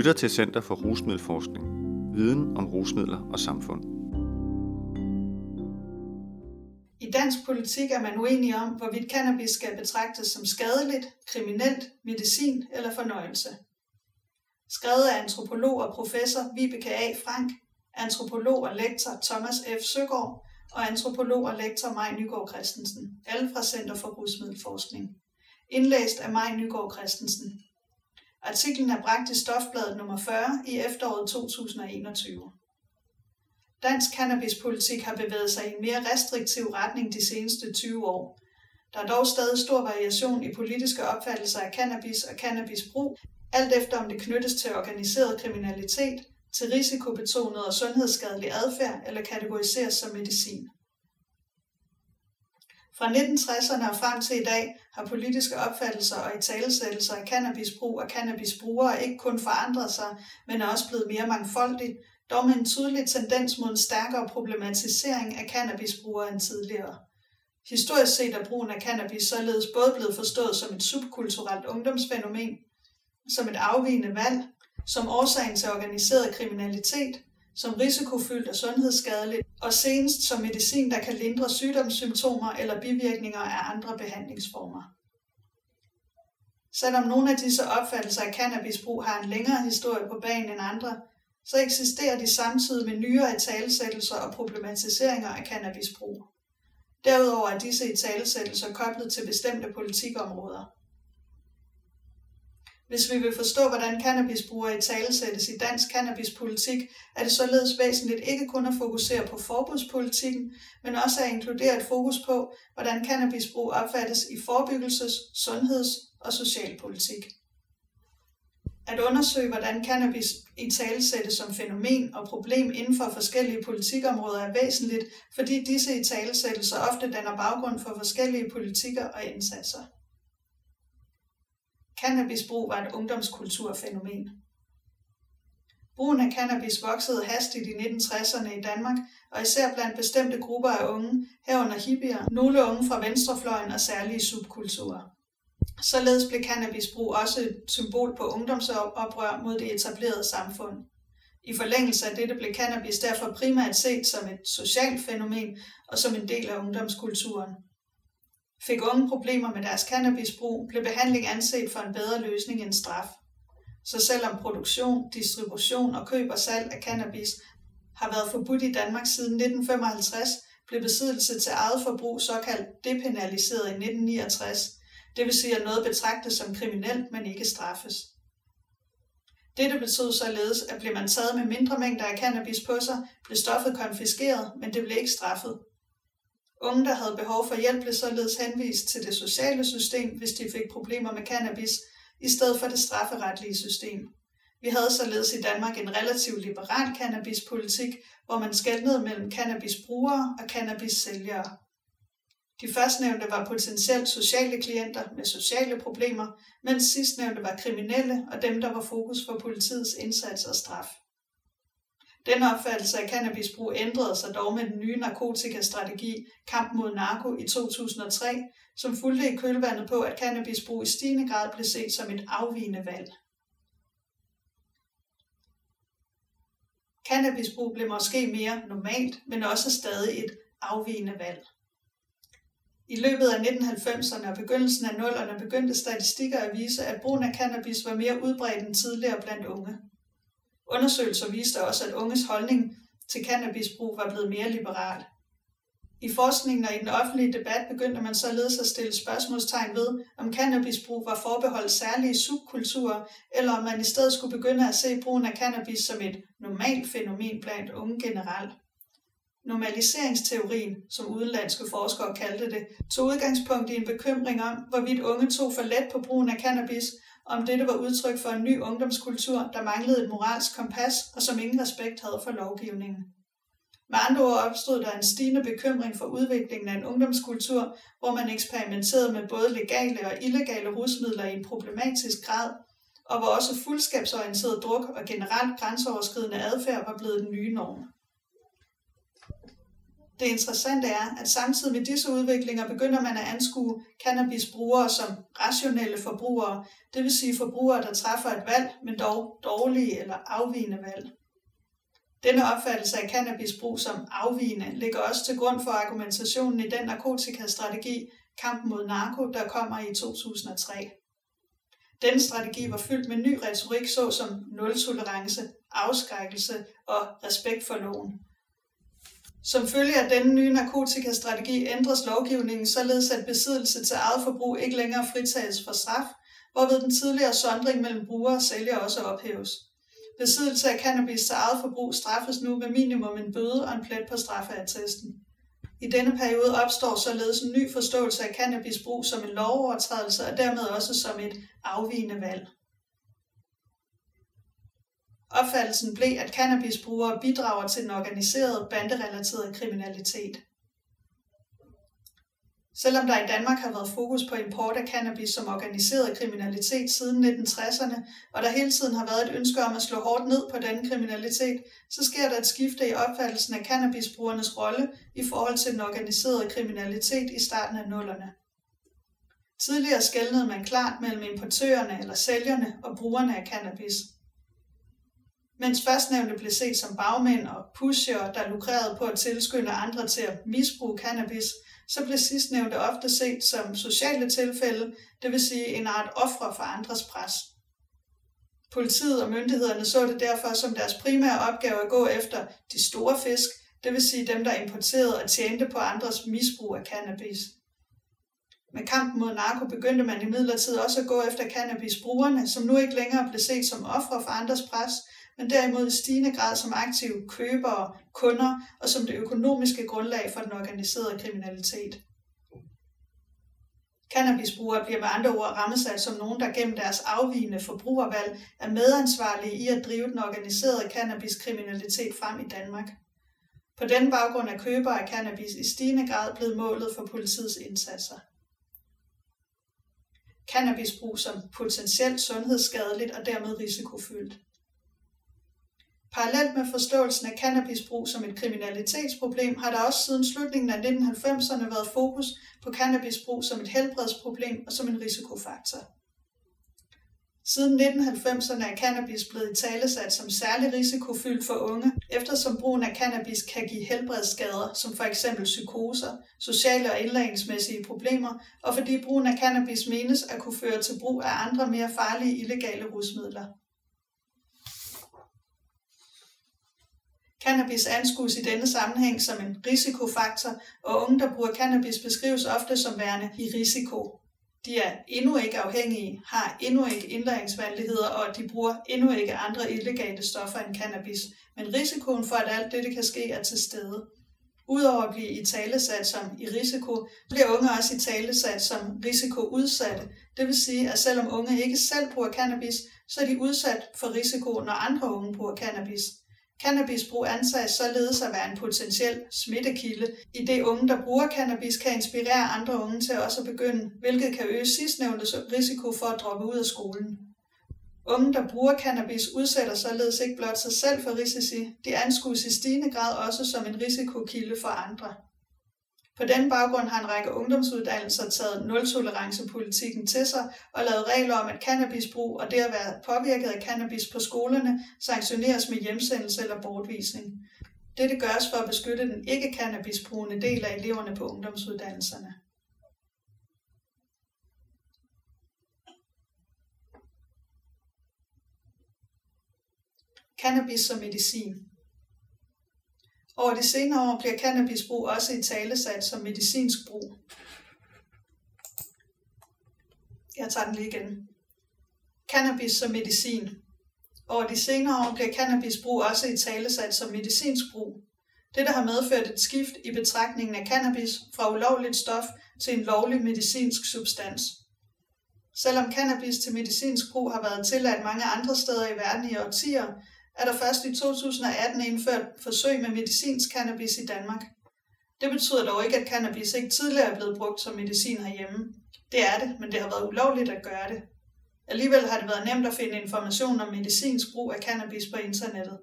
lytter til Center for Rusmiddelforskning. Viden om rusmidler og samfund. I dansk politik er man uenig om, hvorvidt cannabis skal betragtes som skadeligt, kriminelt, medicin eller fornøjelse. Skrevet af antropolog og professor Vibeke A. Frank, antropolog og lektor Thomas F. Søgaard og antropolog og lektor Maj Nygaard Christensen, alle fra Center for Rusmiddelforskning. Indlæst af Maj Nygaard Christensen. Artiklen er bragt i Stofbladet nummer 40 i efteråret 2021. Dansk cannabispolitik har bevæget sig i en mere restriktiv retning de seneste 20 år. Der er dog stadig stor variation i politiske opfattelser af cannabis og cannabisbrug, alt efter om det knyttes til organiseret kriminalitet, til risikobetonet og sundhedsskadelig adfærd eller kategoriseres som medicin. Fra 1960'erne og frem til i dag har politiske opfattelser og italesættelser af cannabisbrug og cannabisbrugere ikke kun forandret sig, men er også blevet mere mangfoldige, dog med en tydelig tendens mod en stærkere problematisering af cannabisbrugere end tidligere. Historisk set er brugen af cannabis således både blevet forstået som et subkulturelt ungdomsfænomen, som et afvigende valg, som årsagen til organiseret kriminalitet, som risikofyldt og sundhedsskadeligt, og senest som medicin, der kan lindre sygdomssymptomer eller bivirkninger af andre behandlingsformer. Selvom nogle af disse opfattelser af cannabisbrug har en længere historie på banen end andre, så eksisterer de samtidig med nyere italesættelser og problematiseringer af cannabisbrug. Derudover er disse italesættelser koblet til bestemte politikområder. Hvis vi vil forstå, hvordan cannabisbrugere i talesættes i dansk cannabispolitik, er det således væsentligt ikke kun at fokusere på forbudspolitikken, men også at inkludere et fokus på, hvordan cannabisbrug opfattes i forebyggelses-, sundheds- og socialpolitik. At undersøge, hvordan cannabis i talesættes som fænomen og problem inden for forskellige politikområder er væsentligt, fordi disse i talesættelser ofte danner baggrund for forskellige politikker og indsatser. Cannabisbrug var et ungdomskulturfænomen. Brugen af cannabis voksede hastigt i 1960'erne i Danmark, og især blandt bestemte grupper af unge, herunder hippier, nogle unge fra venstrefløjen og særlige subkulturer. Således blev cannabisbrug også et symbol på ungdomsoprør mod det etablerede samfund. I forlængelse af dette blev cannabis derfor primært set som et socialt fænomen og som en del af ungdomskulturen. Fik unge problemer med deres cannabisbrug, blev behandling anset for en bedre løsning end straf. Så selvom produktion, distribution og køb og salg af cannabis har været forbudt i Danmark siden 1955, blev besiddelse til eget forbrug såkaldt depenaliseret i 1969, det vil sige at noget betragtes som kriminelt, men ikke straffes. Dette betød således, at blev man taget med mindre mængder af cannabis på sig, blev stoffet konfiskeret, men det blev ikke straffet. Unge, der havde behov for hjælp, blev således henvist til det sociale system, hvis de fik problemer med cannabis, i stedet for det strafferetlige system. Vi havde således i Danmark en relativt liberal cannabispolitik, hvor man skældnede mellem cannabisbrugere og cannabissælgere. De førstnævnte var potentielt sociale klienter med sociale problemer, mens sidstnævnte var kriminelle og dem, der var fokus for politiets indsats og straf. Den opfattelse af cannabisbrug ændrede sig dog med den nye narkotikastrategi Kamp mod narko i 2003, som fulgte i kølvandet på, at cannabisbrug i stigende grad blev set som et afvigende valg. Cannabisbrug blev måske mere normalt, men også stadig et afvigende valg. I løbet af 1990'erne og begyndelsen af 0'erne begyndte statistikker at vise, at brugen af cannabis var mere udbredt end tidligere blandt unge. Undersøgelser viste også, at unges holdning til cannabisbrug var blevet mere liberal. I forskningen og i den offentlige debat begyndte man således at stille spørgsmålstegn ved, om cannabisbrug var forbeholdt særlige subkulturer, eller om man i stedet skulle begynde at se brugen af cannabis som et normalt fænomen blandt unge generelt. Normaliseringsteorien, som udenlandske forskere kaldte det, tog udgangspunkt i en bekymring om, hvorvidt unge tog for let på brugen af cannabis, om dette var udtryk for en ny ungdomskultur, der manglede et moralsk kompas og som ingen respekt havde for lovgivningen. Med andre ord opstod der en stigende bekymring for udviklingen af en ungdomskultur, hvor man eksperimenterede med både legale og illegale rusmidler i en problematisk grad, og hvor også fuldskabsorienteret druk og generelt grænseoverskridende adfærd var blevet den nye norm. Det interessante er, at samtidig med disse udviklinger begynder man at anskue cannabisbrugere som rationelle forbrugere, det vil sige forbrugere, der træffer et valg, men dog dårlige eller afvigende valg. Denne opfattelse af cannabisbrug som afvigende ligger også til grund for argumentationen i den narkotikastrategi Kampen mod narko, der kommer i 2003. Den strategi var fyldt med ny retorik såsom nul-tolerance, afskrækkelse og respekt for loven. Som følge af denne nye narkotikastrategi ændres lovgivningen således, at besiddelse til eget forbrug ikke længere fritages for straf, hvorved den tidligere sondring mellem bruger og sælger også ophæves. Besiddelse af cannabis til eget forbrug straffes nu med minimum en bøde og en plet på straffeattesten. I denne periode opstår således en ny forståelse af cannabisbrug som en lovovertrædelse og dermed også som et afvigende valg. Opfattelsen blev, at cannabisbrugere bidrager til den organiserede banderelaterede kriminalitet. Selvom der i Danmark har været fokus på import af cannabis som organiseret kriminalitet siden 1960'erne, og der hele tiden har været et ønske om at slå hårdt ned på denne kriminalitet, så sker der et skifte i opfattelsen af cannabisbrugernes rolle i forhold til den organiserede kriminalitet i starten af nullerne. Tidligere skældnede man klart mellem importørerne eller sælgerne og brugerne af cannabis. Mens førstnævnte blev set som bagmænd og pusher, der lukrerede på at tilskynde andre til at misbruge cannabis, så blev sidstnævnte ofte set som sociale tilfælde, det vil sige en art ofre for andres pres. Politiet og myndighederne så det derfor som deres primære opgave at gå efter de store fisk, det vil sige dem, der importerede og tjente på andres misbrug af cannabis. Med kampen mod narko begyndte man imidlertid også at gå efter cannabisbrugerne, som nu ikke længere blev set som ofre for andres pres, men derimod i stigende grad som aktive købere, kunder og som det økonomiske grundlag for den organiserede kriminalitet. Cannabisbrugere bliver med andre ord rammesat som nogen, der gennem deres afvigende forbrugervalg er medansvarlige i at drive den organiserede cannabiskriminalitet frem i Danmark. På den baggrund er købere af cannabis i stigende grad blevet målet for politiets indsatser. Cannabisbrug som potentielt sundhedsskadeligt og dermed risikofyldt. Parallelt med forståelsen af cannabisbrug som et kriminalitetsproblem, har der også siden slutningen af 1990'erne været fokus på cannabisbrug som et helbredsproblem og som en risikofaktor. Siden 1990'erne er cannabis blevet talesat som særlig risikofyldt for unge, eftersom brugen af cannabis kan give helbredsskader, som for eksempel psykoser, sociale og indlæringsmæssige problemer, og fordi brugen af cannabis menes at kunne føre til brug af andre mere farlige illegale rusmidler. Cannabis anskues i denne sammenhæng som en risikofaktor, og unge, der bruger cannabis, beskrives ofte som værende i risiko. De er endnu ikke afhængige, har endnu ikke indlæringsvanskeligheder, og de bruger endnu ikke andre illegale stoffer end cannabis, men risikoen for, at alt dette kan ske, er til stede. Udover at blive i talesat som i risiko, bliver unge også i talesat som risikoudsatte. Det vil sige, at selvom unge ikke selv bruger cannabis, så er de udsat for risiko, når andre unge bruger cannabis. Cannabisbrug antages således at være en potentiel smittekilde, i det unge, der bruger cannabis, kan inspirere andre unge til også at begynde, hvilket kan øge sidstnævntes risiko for at droppe ud af skolen. Unge, der bruger cannabis, udsætter således ikke blot sig selv for risici, de anskues i stigende grad også som en risikokilde for andre. På den baggrund har en række ungdomsuddannelser taget nul-tolerance-politikken til sig og lavet regler om, at cannabisbrug og det at være påvirket af cannabis på skolerne sanktioneres med hjemsendelse eller bortvisning. Dette gøres for at beskytte den ikke-cannabisbrugende del af eleverne på ungdomsuddannelserne. Cannabis som medicin over de senere år bliver cannabisbrug også i talesat som medicinsk brug. Jeg tager den lige igen. Cannabis som medicin. Over de senere år bliver cannabisbrug også i talesat som medicinsk brug. Dette har medført et skift i betragtningen af cannabis fra ulovligt stof til en lovlig medicinsk substans. Selvom cannabis til medicinsk brug har været tilladt mange andre steder i verden i årtier, er der først i 2018 indført forsøg med medicinsk cannabis i Danmark. Det betyder dog ikke, at cannabis ikke tidligere er blevet brugt som medicin herhjemme. Det er det, men det har været ulovligt at gøre det. Alligevel har det været nemt at finde information om medicinsk brug af cannabis på internettet.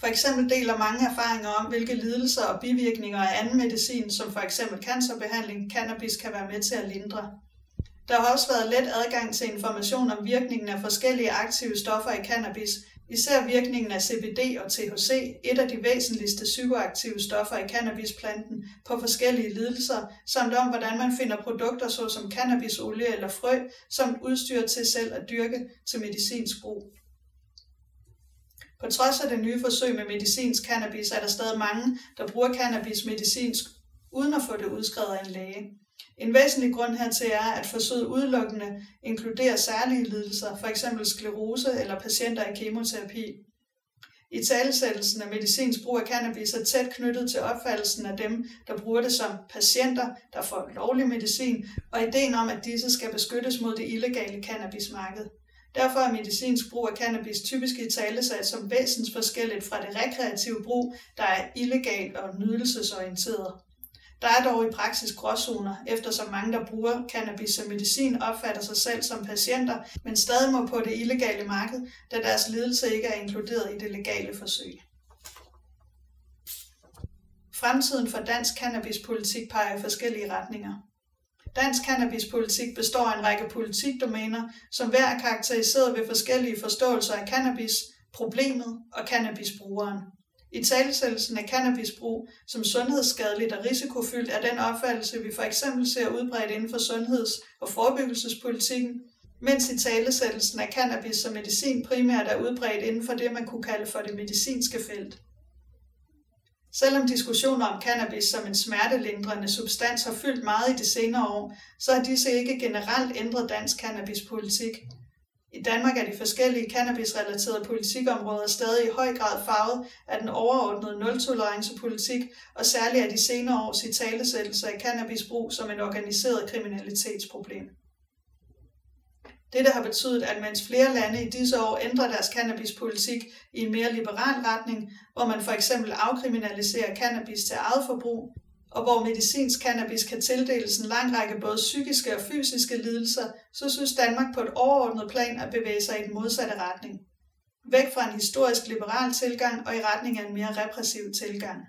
For eksempel deler mange erfaringer om, hvilke lidelser og bivirkninger af anden medicin, som for eksempel cancerbehandling, cannabis kan være med til at lindre. Der har også været let adgang til information om virkningen af forskellige aktive stoffer i cannabis, især virkningen af CBD og THC, et af de væsentligste psykoaktive stoffer i cannabisplanten, på forskellige lidelser, samt om hvordan man finder produkter såsom cannabisolie eller frø, som udstyr til selv at dyrke til medicinsk brug. På trods af det nye forsøg med medicinsk cannabis, er der stadig mange, der bruger cannabis medicinsk, uden at få det udskrevet af en læge. En væsentlig grund hertil er, at forsøget udelukkende inkluderer særlige lidelser, f.eks. sklerose eller patienter i kemoterapi. I talesættelsen af medicinsk brug af cannabis er tæt knyttet til opfattelsen af dem, der bruger det som patienter, der får lovlig medicin, og ideen om, at disse skal beskyttes mod det illegale cannabismarked. Derfor er medicinsk brug af cannabis typisk i talesat som væsensforskelligt fra det rekreative brug, der er illegal og nydelsesorienteret. Der er dog i praksis gråzoner, eftersom mange, der bruger cannabis som medicin, opfatter sig selv som patienter, men stadig må på det illegale marked, da deres lidelse ikke er inkluderet i det legale forsøg. Fremtiden for dansk cannabispolitik peger i forskellige retninger. Dansk cannabispolitik består af en række politikdomæner, som hver er karakteriseret ved forskellige forståelser af cannabis, problemet og cannabisbrugeren. I talesættelsen af cannabisbrug som sundhedsskadeligt og risikofyldt er den opfattelse, vi for eksempel ser udbredt inden for sundheds- og forebyggelsespolitikken, mens i talesættelsen af cannabis som medicin primært er udbredt inden for det, man kunne kalde for det medicinske felt. Selvom diskussioner om cannabis som en smertelindrende substans har fyldt meget i de senere år, så har disse ikke generelt ændret dansk cannabispolitik. I Danmark er de forskellige cannabisrelaterede politikområder stadig i høj grad farvet af den overordnede nul-tolerance-politik, og særligt af de senere års italesættelse af cannabisbrug som en organiseret kriminalitetsproblem. Dette har betydet, at mens flere lande i disse år ændrer deres cannabispolitik i en mere liberal retning, hvor man for eksempel afkriminaliserer cannabis til eget forbrug, og hvor medicinsk cannabis kan tildeles en lang række både psykiske og fysiske lidelser, så synes Danmark på et overordnet plan at bevæge sig i den modsatte retning. Væk fra en historisk liberal tilgang og i retning af en mere repressiv tilgang.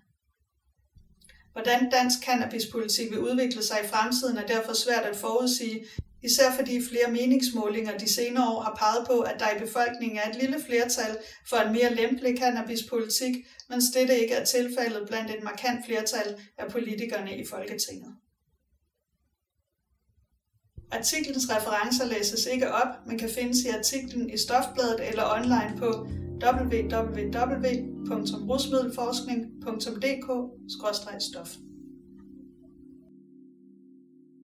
Hvordan dansk cannabispolitik vil udvikle sig i fremtiden er derfor svært at forudsige, især fordi flere meningsmålinger de senere år har peget på, at der i befolkningen er et lille flertal for en mere lempelig cannabispolitik, mens dette ikke er tilfældet blandt et markant flertal af politikerne i Folketinget. Artiklens referencer læses ikke op, men kan findes i artiklen i Stofbladet eller online på www.rusmiddelforskning.dk-stof.